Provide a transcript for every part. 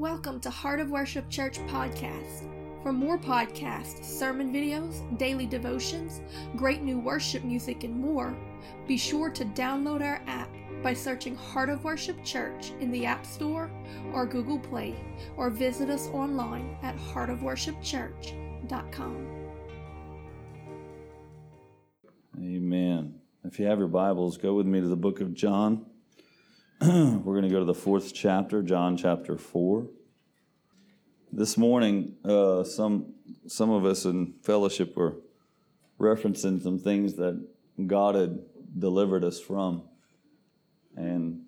Welcome to Heart of Worship Church podcast. For more podcasts, sermon videos, daily devotions, great new worship music, and more, be sure to download our app by searching Heart of Worship Church in the App Store or Google Play, or visit us online at heartofworshipchurch.com. Amen. If you have your Bibles, go with me to the book of John. We're going to go to the fourth chapter, John chapter 4. This morning, uh, some, some of us in fellowship were referencing some things that God had delivered us from. And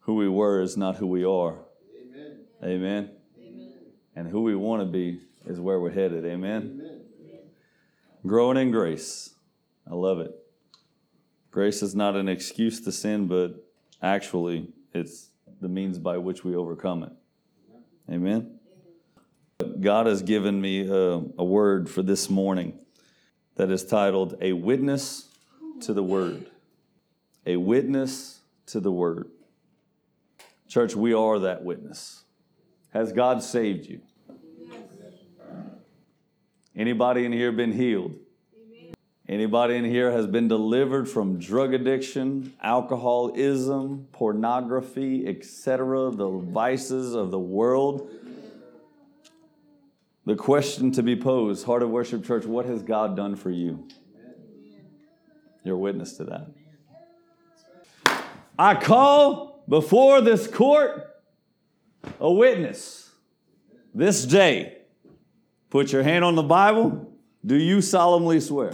who we were is not who we are. Amen. Amen. Amen. And who we want to be is where we're headed. Amen. Amen. Growing in grace. I love it. Grace is not an excuse to sin, but Actually, it's the means by which we overcome it. Amen. God has given me a, a word for this morning that is titled A Witness to the Word. A Witness to the Word. Church, we are that witness. Has God saved you? Anybody in here been healed? Anybody in here has been delivered from drug addiction, alcoholism, pornography, etc., the vices of the world? The question to be posed, Heart of Worship Church, what has God done for you? You're witness to that. I call before this court a witness this day. Put your hand on the Bible. Do you solemnly swear?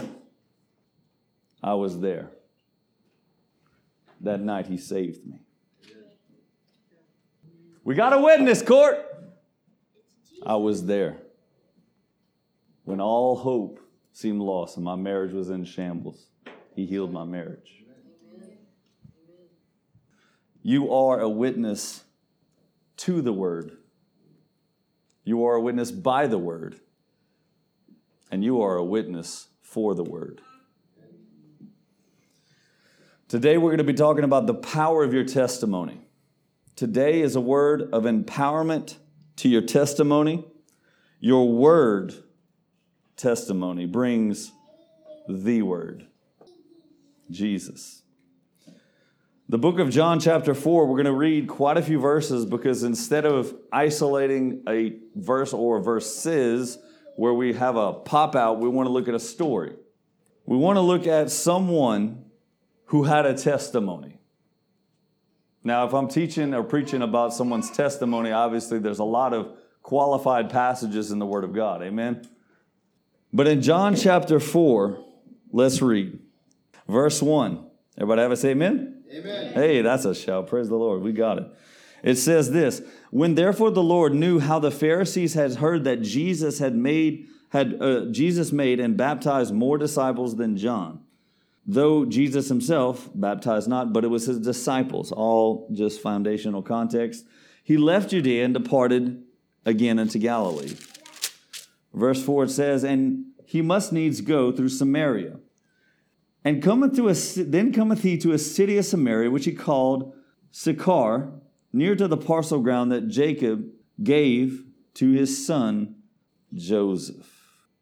I was there. That night he saved me. We got a witness, court. I was there. When all hope seemed lost and my marriage was in shambles, he healed my marriage. You are a witness to the word. You are a witness by the word. And you are a witness for the word. Today, we're going to be talking about the power of your testimony. Today is a word of empowerment to your testimony. Your word testimony brings the word, Jesus. The book of John, chapter 4, we're going to read quite a few verses because instead of isolating a verse or verses where we have a pop out, we want to look at a story. We want to look at someone who had a testimony. Now, if I'm teaching or preaching about someone's testimony, obviously there's a lot of qualified passages in the Word of God. Amen? But in John chapter 4, let's read. Verse 1. Everybody have a say amen? Amen. Hey, that's a shout. Praise the Lord. We got it. It says this When therefore the Lord knew how the Pharisees had heard that Jesus had made, had uh, Jesus made and baptized more disciples than John though Jesus himself baptized not, but it was his disciples, all just foundational context. He left Judea and departed again into Galilee. Verse 4 it says, And he must needs go through Samaria. And cometh to a, then cometh he to a city of Samaria, which he called Sychar, near to the parcel ground that Jacob gave to his son Joseph.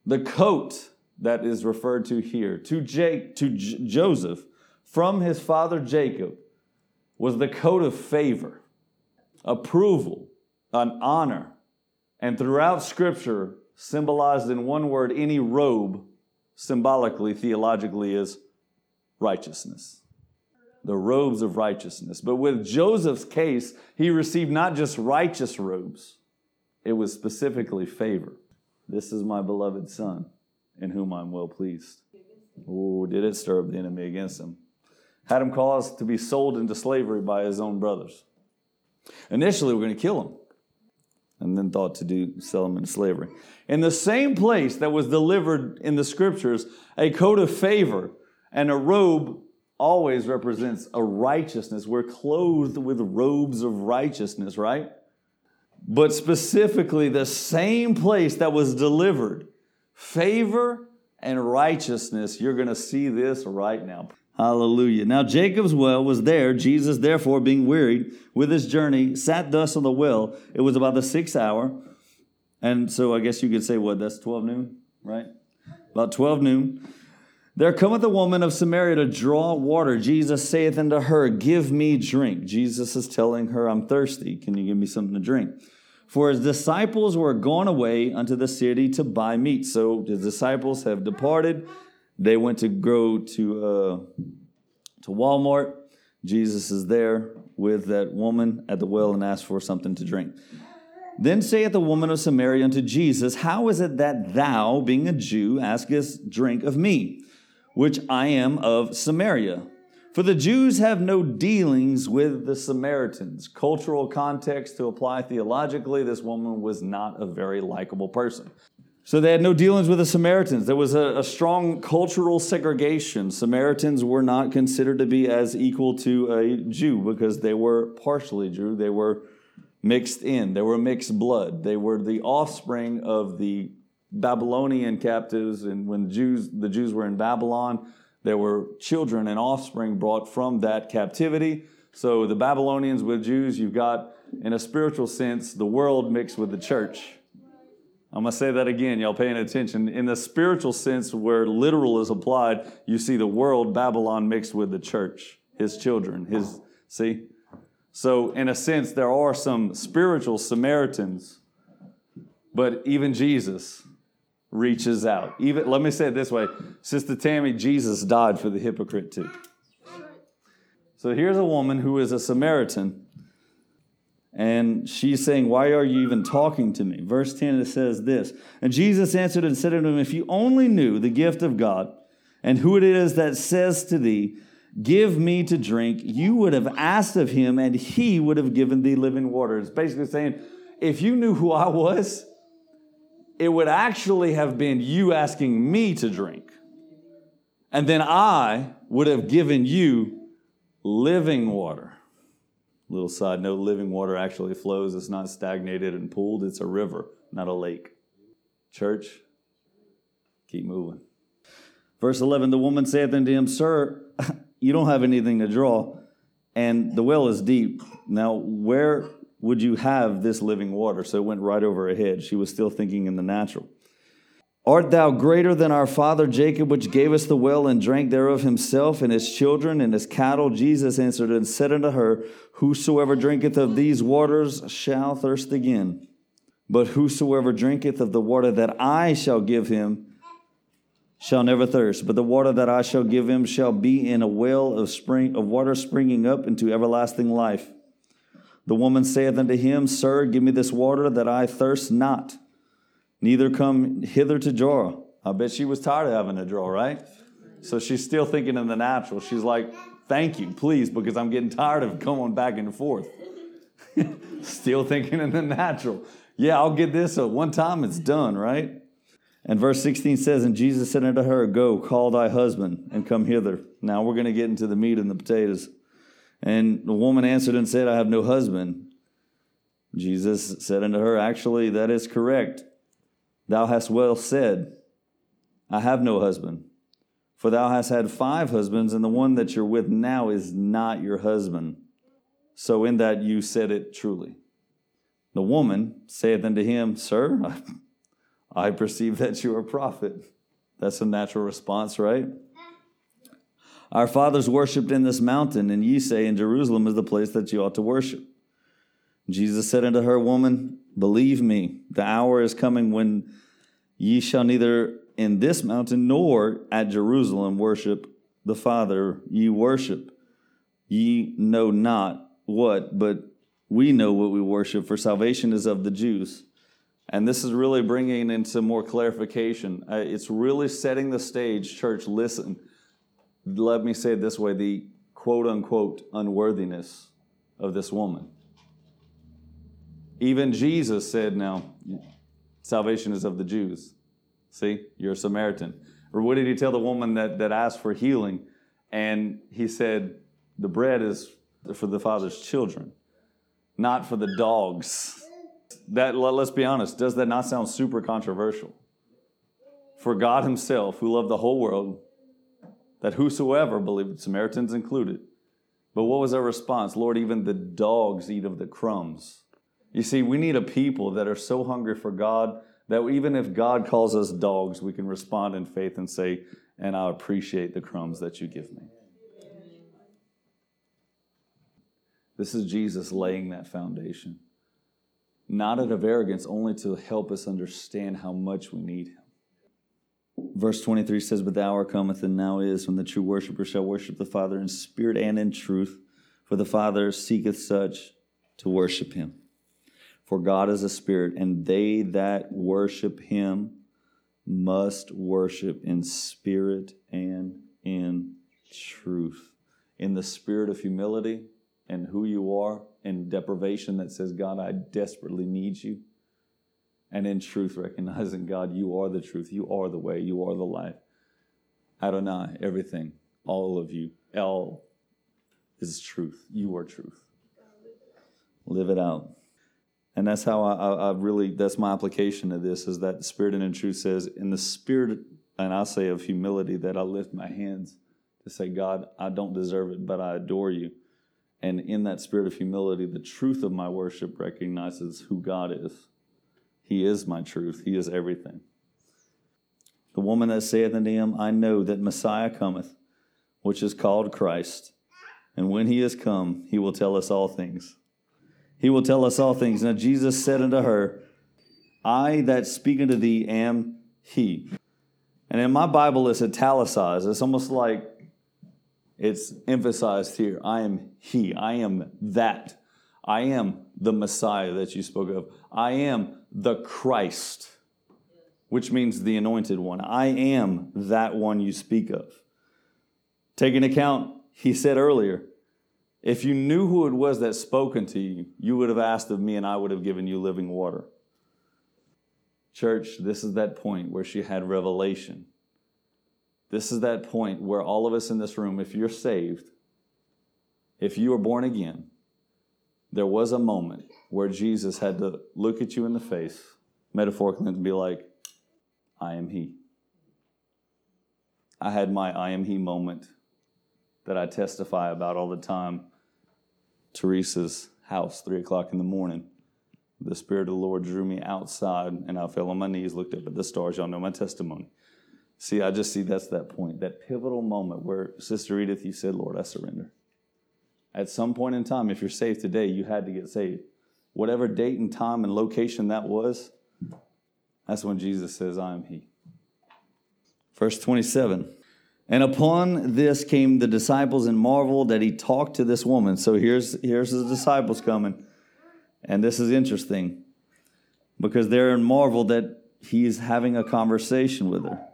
The coat that is referred to here to Jake to J- Joseph from his father Jacob was the coat of favor, approval, an honor, and throughout scripture symbolized in one word any robe symbolically theologically is righteousness. The robes of righteousness. But with Joseph's case he received not just righteous robes it was specifically favor. This is my beloved son in whom I'm well pleased. Oh, did it stir up the enemy against him? Had him caused to be sold into slavery by his own brothers. Initially, we're going to kill him, and then thought to do sell him into slavery. In the same place that was delivered in the scriptures, a coat of favor and a robe always represents a righteousness. We're clothed with robes of righteousness, right? But specifically, the same place that was delivered favor and righteousness. You're going to see this right now. Hallelujah. Now Jacob's well was there. Jesus, therefore, being wearied with his journey, sat thus on the well. It was about the sixth hour. And so I guess you could say, what, that's 12 noon, right? About 12 noon. There cometh a woman of Samaria to draw water. Jesus saith unto her, Give me drink. Jesus is telling her, I'm thirsty. Can you give me something to drink? For his disciples were gone away unto the city to buy meat. So his disciples have departed. They went to go to, uh, to Walmart. Jesus is there with that woman at the well and asks for something to drink. Then saith the woman of Samaria unto Jesus, How is it that thou, being a Jew, askest drink of me? which I am of Samaria. For the Jews have no dealings with the Samaritans. Cultural context to apply theologically, this woman was not a very likable person. So they had no dealings with the Samaritans. There was a, a, strong cultural segregation. Samaritans were not considered to be as equal to a Jew because they were partially Jew. They were mixed in, they were mixed blood. They were the offspring of the Babylonian captives, and when Jews, the Jews were in Babylon, there were children and offspring brought from that captivity. So the Babylonians with Jews, you've got, in a spiritual sense, the world mixed with the church. I'm going to say that again, y'all paying attention. In the spiritual sense, where literal is applied, you see the world, Babylon, mixed with the church, his children, his, see? So, in a sense, there are some spiritual Samaritans, but even Jesus, reaches out. Even let me say it this way, Sister Tammy, Jesus died for the hypocrite too. So here's a woman who is a Samaritan, and she's saying, Why are you even talking to me? Verse 10 it says this. And Jesus answered and said unto him, If you only knew the gift of God, and who it is that says to thee, Give me to drink, you would have asked of him, and he would have given thee living water. It's basically saying, if you knew who I was, it would actually have been you asking me to drink. And then I would have given you living water. Little side note living water actually flows. It's not stagnated and pooled, it's a river, not a lake. Church, keep moving. Verse 11 The woman saith unto him, Sir, you don't have anything to draw, and the well is deep. Now, where would you have this living water? So it went right over her head. She was still thinking in the natural. Art thou greater than our father Jacob, which gave us the well and drank thereof himself and his children and his cattle? Jesus answered and said unto her, Whosoever drinketh of these waters shall thirst again. But whosoever drinketh of the water that I shall give him shall never thirst. But the water that I shall give him shall be in a well of spring of water springing up into everlasting life. The woman saith unto him, Sir, give me this water that I thirst not, neither come hither to draw. I bet she was tired of having to draw, right? So she's still thinking in the natural. She's like, Thank you, please, because I'm getting tired of going back and forth. still thinking in the natural. Yeah, I'll get this at one time, it's done, right? And verse 16 says, And Jesus said unto her, Go, call thy husband, and come hither. Now we're going to get into the meat and the potatoes. And the woman answered and said, I have no husband. Jesus said unto her, Actually, that is correct. Thou hast well said, I have no husband. For thou hast had five husbands, and the one that you're with now is not your husband. So in that you said it truly. The woman saith unto him, Sir, I perceive that you are a prophet. That's a natural response, right? Our fathers worshipped in this mountain, and ye say, In Jerusalem is the place that you ought to worship. Jesus said unto her, Woman, believe me, the hour is coming when ye shall neither in this mountain nor at Jerusalem worship the Father ye worship. Ye know not what, but we know what we worship, for salvation is of the Jews. And this is really bringing into more clarification. Uh, it's really setting the stage, church. Listen let me say it this way the quote unquote unworthiness of this woman. Even Jesus said, Now, salvation is of the Jews. See, you're a Samaritan. Or what did he tell the woman that, that asked for healing? And he said, The bread is for the Father's children, not for the dogs. That, let's be honest, does that not sound super controversial? For God Himself, who loved the whole world, that whosoever believed, Samaritans included. But what was their response? Lord, even the dogs eat of the crumbs. You see, we need a people that are so hungry for God that even if God calls us dogs, we can respond in faith and say, and I appreciate the crumbs that you give me. This is Jesus laying that foundation. Not out of arrogance, only to help us understand how much we need Him. Verse 23 says, But the hour cometh and now is when the true worshiper shall worship the Father in spirit and in truth, for the Father seeketh such to worship Him. For God is a spirit, and they that worship Him must worship in spirit and in truth. In the spirit of humility and who you are, in deprivation that says, God, I desperately need you. And in truth, recognizing, God, you are the truth, you are the way, you are the life. Adonai, everything, all of you, all is truth. You are truth. Live it out. And that's how I, I, I really, that's my application of this is that the Spirit and in truth says, in the spirit, and I say of humility, that I lift my hands to say, God, I don't deserve it, but I adore you. And in that spirit of humility, the truth of my worship recognizes who God is. He is my truth, He is everything. The woman that saith unto him, I know that Messiah cometh, which is called Christ. And when he is come, he will tell us all things. He will tell us all things. Now Jesus said unto her, I that speak unto thee am he. And in my Bible, it's italicized. It's almost like it's emphasized here. I am he. I am that. I am the Messiah that you spoke of. I am the Christ, which means the anointed one. I am that one you speak of. Taking account, he said earlier, if you knew who it was that spoken to you, you would have asked of me and I would have given you living water. Church, this is that point where she had revelation. This is that point where all of us in this room, if you're saved, if you are born again, there was a moment where Jesus had to look at you in the face, metaphorically, and be like, I am He. I had my I am He moment that I testify about all the time Teresa's house, three o'clock in the morning. The Spirit of the Lord drew me outside, and I fell on my knees, looked up at the stars. Y'all know my testimony. See, I just see that's that point, that pivotal moment where, Sister Edith, you said, Lord, I surrender. At some point in time, if you're saved today, you had to get saved. Whatever date and time and location that was, that's when Jesus says, I am He. Verse 27 and upon this came the disciples and marveled that he talked to this woman. So here's, here's the disciples coming. And this is interesting because they're in marvel that he's having a conversation with her.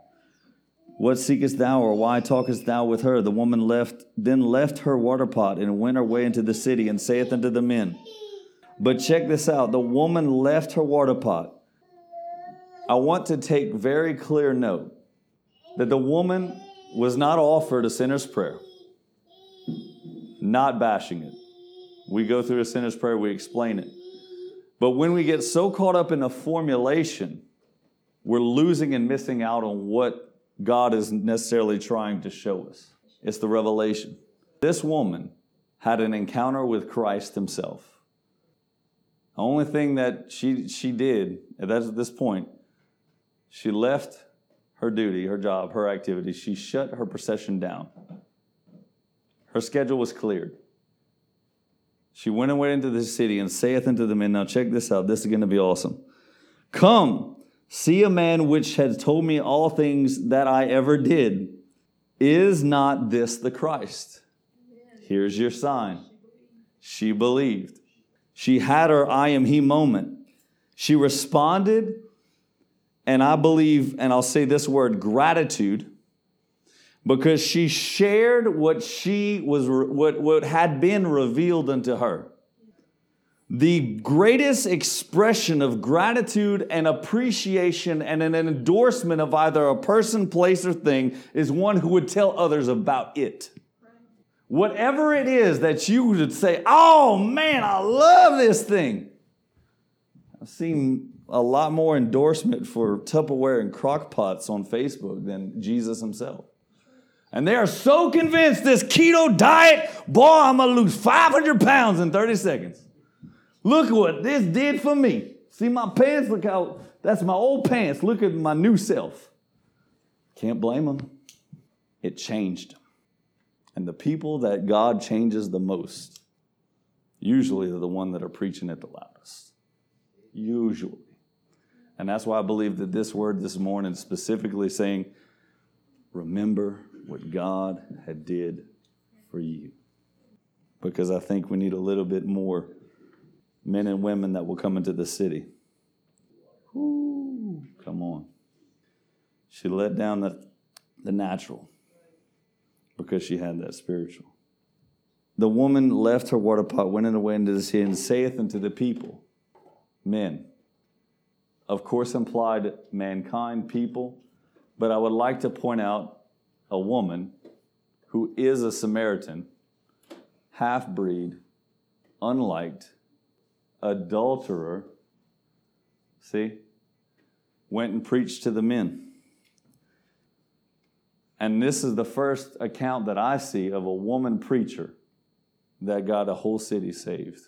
What seekest thou, or why talkest thou with her? The woman left, then left her water pot and went her way into the city and saith unto the men. But check this out the woman left her water pot. I want to take very clear note that the woman was not offered a sinner's prayer. Not bashing it. We go through a sinner's prayer, we explain it. But when we get so caught up in a formulation, we're losing and missing out on what God is necessarily trying to show us. It's the revelation. This woman had an encounter with Christ himself. The only thing that she, she did at this point, she left her duty, her job, her activities. She shut her procession down. Her schedule was cleared. She went away into the city and saith unto the men, Now check this out. This is going to be awesome. Come, see a man which has told me all things that I ever did. Is not this the Christ? Here's your sign. She believed. She had her I am he moment. She responded and I believe, and I'll say this word gratitude, because she shared what she was, what, what had been revealed unto her. The greatest expression of gratitude and appreciation and an endorsement of either a person, place, or thing is one who would tell others about it. Whatever it is that you would say, oh man, I love this thing. I've seen a lot more endorsement for Tupperware and crock pots on Facebook than Jesus himself. And they are so convinced this keto diet, boy, I'm gonna lose 500 pounds in 30 seconds. Look what this did for me. See my pants? Look how, that's my old pants. Look at my new self. Can't blame them. It changed them. And the people that God changes the most, usually are the one that are preaching it the loudest. Usually. And that's why I believe that this word this morning specifically saying, remember what God had did for you. Because I think we need a little bit more men and women that will come into the city. Ooh, come on. She let down the, the natural because she had that spiritual. The woman left her water pot, went in the way into the city, and saith unto the people, Men. Of course, implied mankind, people, but I would like to point out a woman who is a Samaritan, half breed, unliked, adulterer, see, went and preached to the men. And this is the first account that I see of a woman preacher that got a whole city saved.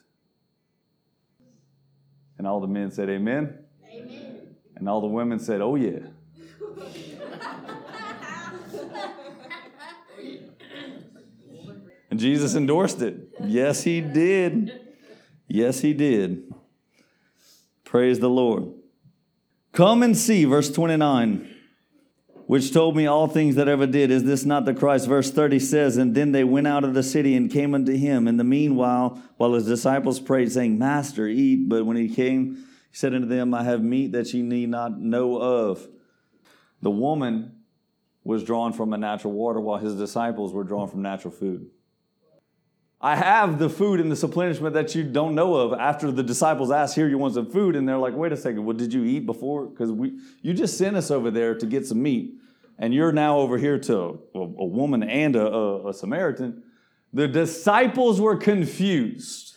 And all the men said, Amen. Amen. And all the women said, Oh, yeah. and Jesus endorsed it. Yes, he did. Yes, he did. Praise the Lord. Come and see, verse 29 which told me all things that ever did. Is this not the Christ? Verse 30 says, And then they went out of the city and came unto him. In the meanwhile, while his disciples prayed, saying, Master, eat. But when he came, he said unto them, I have meat that ye need not know of. The woman was drawn from a natural water, while his disciples were drawn from natural food. I have the food and the supplenishment that you don't know of. After the disciples asked, "Here, you want some food?" and they're like, "Wait a second. What did you eat before? Because we, you just sent us over there to get some meat, and you're now over here to a, a woman and a, a, a Samaritan." The disciples were confused.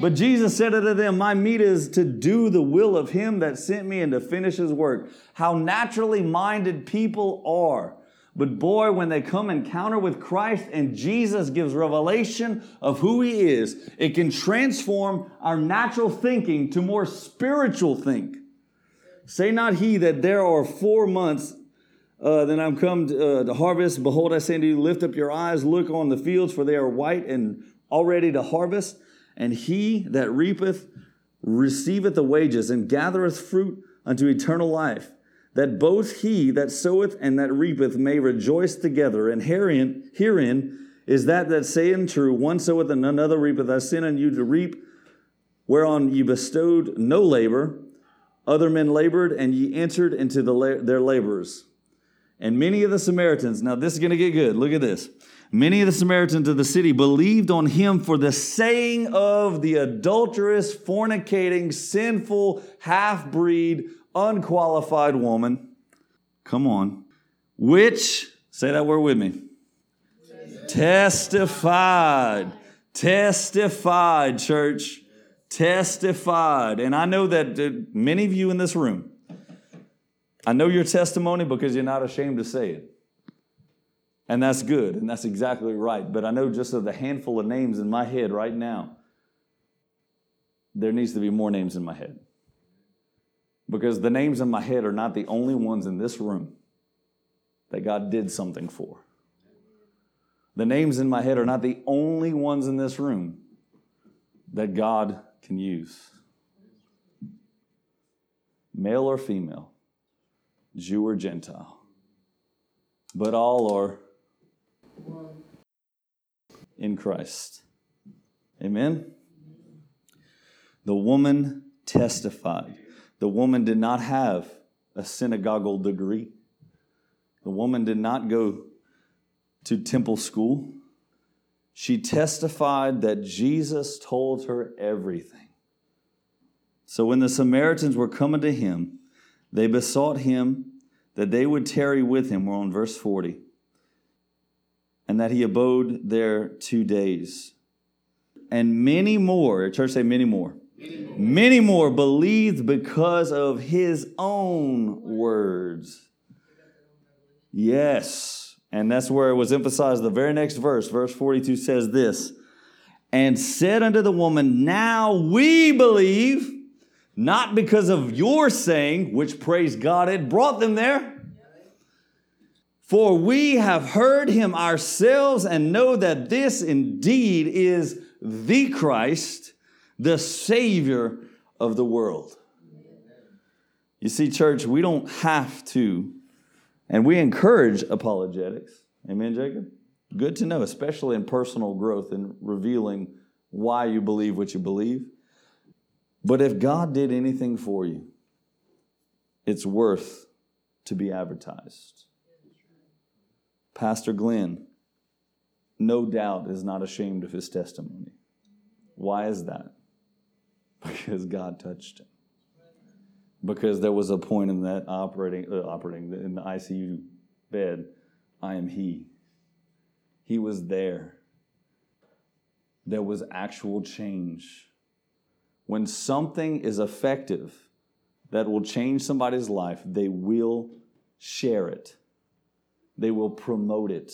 But Jesus said unto them, My meat is to do the will of him that sent me and to finish his work. How naturally minded people are. But boy, when they come encounter with Christ and Jesus gives revelation of who he is, it can transform our natural thinking to more spiritual think. Say not he that there are four months uh, then I'm come to, uh, to harvest. Behold, I say unto you, lift up your eyes, look on the fields, for they are white and already to harvest. And he that reapeth receiveth the wages and gathereth fruit unto eternal life that both he that soweth and that reapeth may rejoice together. And herein, herein is that that saying true, one soweth and another reapeth. I send on you to reap, whereon ye bestowed no labor. Other men labored, and ye entered into the, their labors. And many of the Samaritans, now this is going to get good. Look at this. Many of the Samaritans of the city believed on him for the saying of the adulterous, fornicating, sinful, half breed unqualified woman, come on, which, say that word with me, testified, testified, church, testified. And I know that uh, many of you in this room, I know your testimony because you're not ashamed to say it. And that's good, and that's exactly right. But I know just of the handful of names in my head right now, there needs to be more names in my head because the names in my head are not the only ones in this room that God did something for. The names in my head are not the only ones in this room that God can use. Male or female, Jew or Gentile, but all are in Christ. Amen? The woman testified. The woman did not have a synagogal degree. The woman did not go to temple school. She testified that Jesus told her everything. So when the Samaritans were coming to him, they besought him that they would tarry with him. We're on verse 40. And that he abode there two days. And many more, church say many more. Many more believed because of his own words. Yes, And that's where it was emphasized. The very next verse, verse 42 says this And said unto the woman, Now we believe, not because of your saying, which praise God had brought them there. For we have heard him ourselves and know that this indeed is the Christ, the Savior of the world. You see, church, we don't have to and we encourage apologetics. Amen, Jacob? Good to know, especially in personal growth and revealing why you believe what you believe. But if God did anything for you, it's worth to be advertised. Pastor Glenn, no doubt, is not ashamed of his testimony. Why is that? Because God touched him because there was a point in that operating uh, operating in the ICU bed. I am He. He was there. There was actual change. When something is effective that will change somebody's life, they will share it. They will promote it.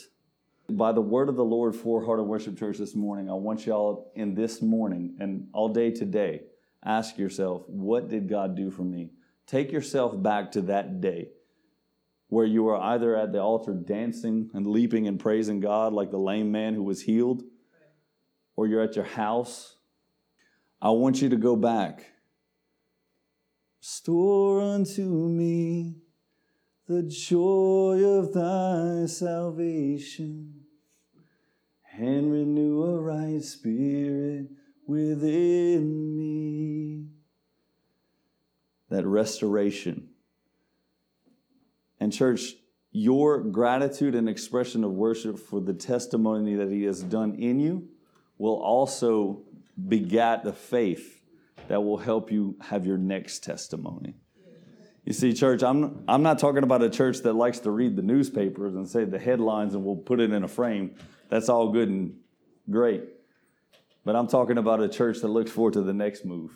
By the word of the Lord for Heart of Worship Church this morning, I want y'all in this morning and all day today, ask yourself, what did God do for me? Take yourself back to that day where you were either at the altar dancing and leaping and praising God like the lame man who was healed, or you're at your house. I want you to go back. Store unto me the joy of thy salvation and renew a right spirit within me that restoration. And, church, your gratitude and expression of worship for the testimony that He has done in you will also begat the faith that will help you have your next testimony. You see, church, I'm, I'm not talking about a church that likes to read the newspapers and say the headlines and we'll put it in a frame. That's all good and great. But I'm talking about a church that looks forward to the next move,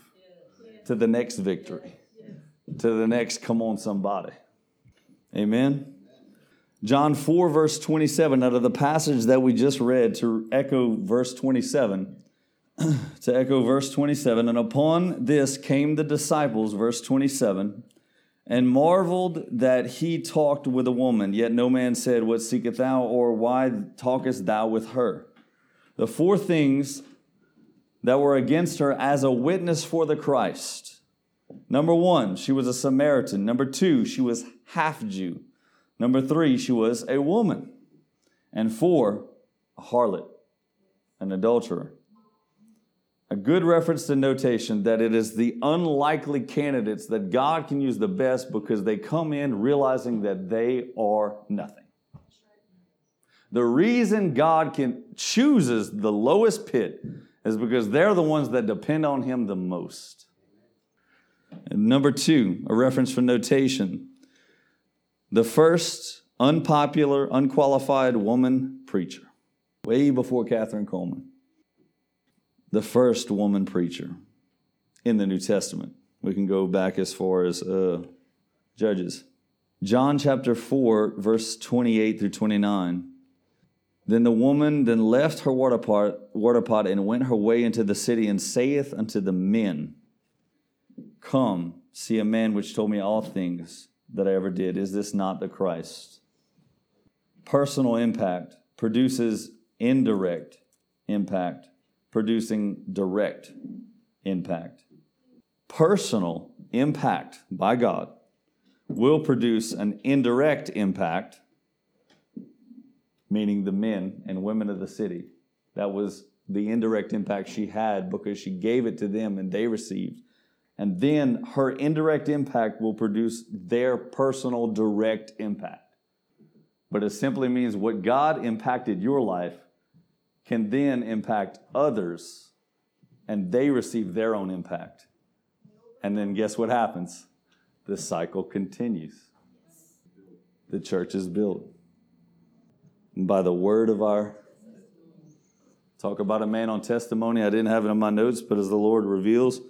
to the next victory to the next come on somebody. Amen. John 4, verse 27, out of the passage that we just read, to echo verse 27, to echo verse 27, and upon this came the disciples, verse 27, and marveled that he talked with a woman. Yet no man said, What seekest thou, or why talkest thou with her? The four things that were against her as a witness for the Christ Number one, she was a Samaritan. Number two, she was half Jew. Number three, she was a woman. And four, a harlot, an adulterer. A good reference to notation that it is the unlikely candidates that God can use the best because they come in realizing that they are nothing. The reason God can chooses the lowest pit is because they're the ones that depend on him the most. And number two, a reference for notation. The first unpopular, unqualified woman preacher, way before Kathryn Kuhlman. The first woman preacher in the New Testament. We can go back as far as uh, Judges. John chapter 4, verse 28 through 29. Then the woman then left her water pot, water pot and went her way into the city and saith unto the men, Come, see a man which told me all things that I ever did. Is this not the Christ? Personal impact produces indirect impact, producing direct impact. Personal impact by God will produce an indirect impact, meaning the men and women of the city. That was the indirect impact she had because she gave it to them and they received. And then her indirect impact will produce their personal direct impact. But it simply means what God impacted your life can then impact others, and they receive their own impact. And then guess what happens? The cycle continues. The church is built. And by the word of our talk about a man on testimony. I didn't have it in my notes, but as the Lord reveals,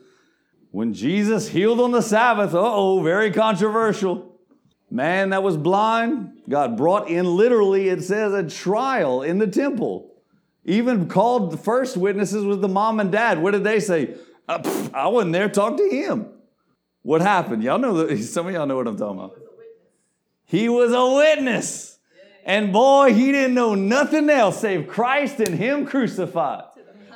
when Jesus healed on the Sabbath, oh, very controversial. Man that was blind got brought in literally, it says, a trial in the temple. Even called the first witnesses was the mom and dad. What did they say? Uh, pff, I wasn't there, talk to him. What happened? Y'all know, some of y'all know what I'm talking about. He was a witness. And boy, he didn't know nothing else save Christ and him crucified.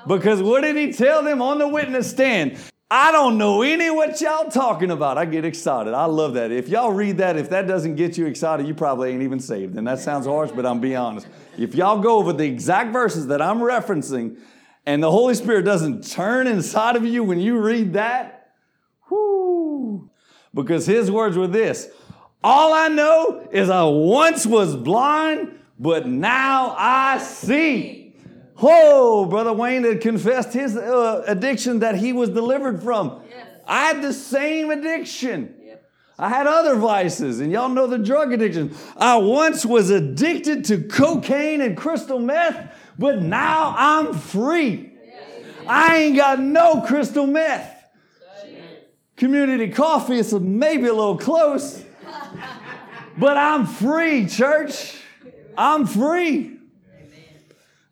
Because what did he tell them on the witness stand? I don't know any what y'all talking about. I get excited. I love that. If y'all read that, if that doesn't get you excited, you probably ain't even saved. And that sounds harsh, but I'm being honest. If y'all go over the exact verses that I'm referencing, and the Holy Spirit doesn't turn inside of you when you read that, whoo, because his words were this All I know is I once was blind, but now I see. Oh, Brother Wayne had confessed his uh, addiction that he was delivered from. Yes. I had the same addiction. I had other vices, and y'all know the drug addiction. I once was addicted to cocaine and crystal meth, but now I'm free. Yes. I ain't got no crystal meth. Community coffee is maybe a little close, but I'm free, church. I'm free.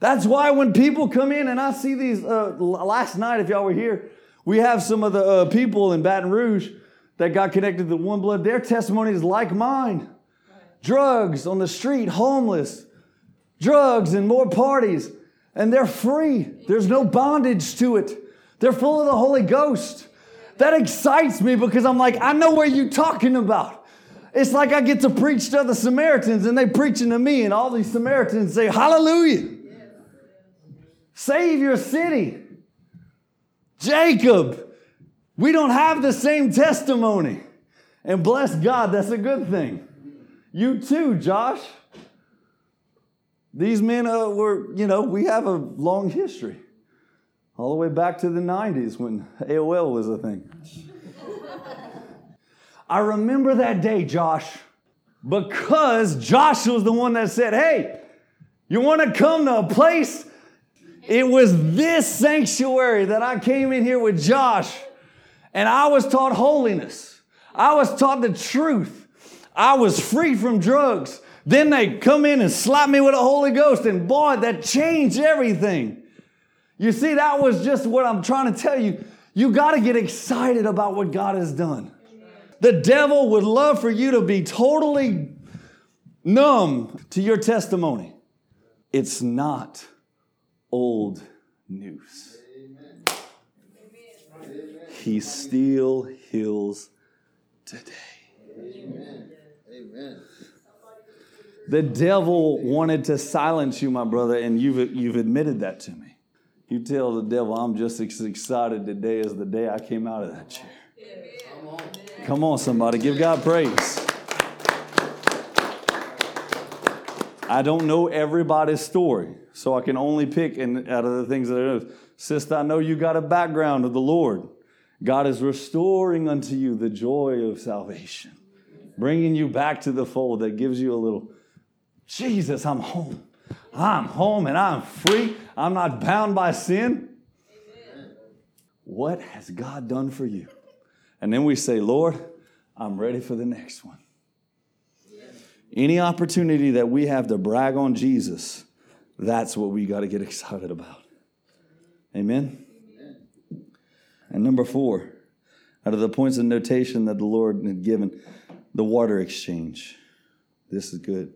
That's why when people come in and I see these, uh, last night, if y'all were here, we have some of the uh, people in Baton Rouge that got connected to One Blood. Their testimony is like mine drugs on the street, homeless, drugs and more parties. And they're free. There's no bondage to it. They're full of the Holy Ghost. That excites me because I'm like, I know what you're talking about. It's like I get to preach to the Samaritans and they preaching to me, and all these Samaritans say, Hallelujah. Save your city. Jacob, we don't have the same testimony. And bless God, that's a good thing. You too, Josh. These men uh, were, you know, we have a long history. All the way back to the 90s when AOL was a thing. I remember that day, Josh, because Josh was the one that said, Hey, you want to come to a place it was this sanctuary that I came in here with Josh, and I was taught holiness. I was taught the truth. I was free from drugs. Then they come in and slap me with the Holy Ghost, and boy, that changed everything. You see, that was just what I'm trying to tell you. You got to get excited about what God has done. The devil would love for you to be totally numb to your testimony. It's not old news. He still heals today. Amen. The devil wanted to silence you, my brother, and you've, you've admitted that to me. You tell the devil, I'm just as excited today as the day I came out of that chair. Come on, somebody, give God praise. I don't know everybody's story, so I can only pick out of the things that I know. Sister, I know you got a background of the Lord. God is restoring unto you the joy of salvation, bringing you back to the fold that gives you a little, Jesus, I'm home. I'm home and I'm free. I'm not bound by sin. Amen. What has God done for you? And then we say, Lord, I'm ready for the next one. Any opportunity that we have to brag on Jesus, that's what we got to get excited about. Amen? And number four, out of the points of notation that the Lord had given, the water exchange. This is good.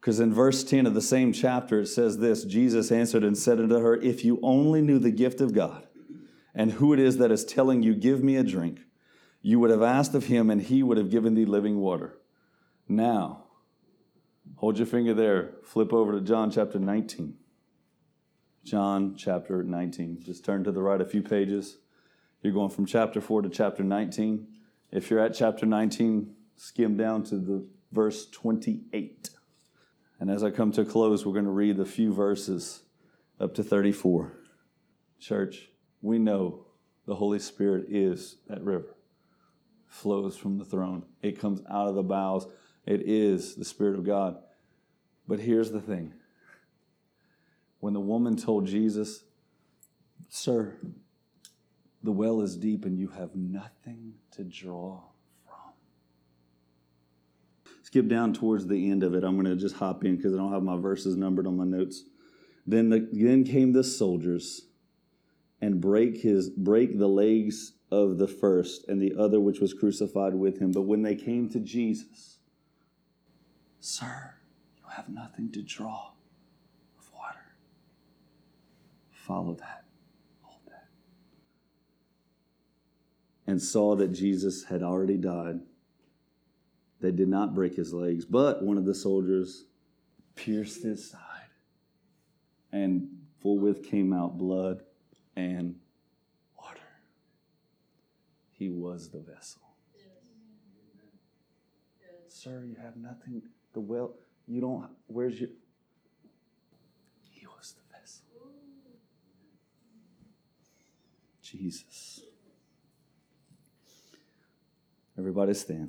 Because in verse 10 of the same chapter, it says this Jesus answered and said unto her, If you only knew the gift of God and who it is that is telling you, Give me a drink, you would have asked of him, and he would have given thee living water. Now, hold your finger there. Flip over to John chapter 19. John chapter 19. Just turn to the right a few pages. You're going from chapter 4 to chapter 19. If you're at chapter 19, skim down to the verse 28. And as I come to a close, we're going to read a few verses up to 34. Church, we know the Holy Spirit is that river, flows from the throne. It comes out of the bowels it is the Spirit of God. But here's the thing when the woman told Jesus, Sir, the well is deep and you have nothing to draw from. skip down towards the end of it. I'm going to just hop in because I don't have my verses numbered on my notes. Then, the, then came the soldiers and break his break the legs of the first and the other which was crucified with him. But when they came to Jesus, Sir, you have nothing to draw of water. Follow that. Hold that. And saw that Jesus had already died. They did not break his legs, but one of the soldiers pierced his side, and forthwith came out blood and water. He was the vessel. Sir, you have nothing. The well, you don't. Where's your. He was the vessel. Jesus. Everybody stand.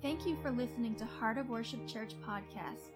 Thank you for listening to Heart of Worship Church podcast.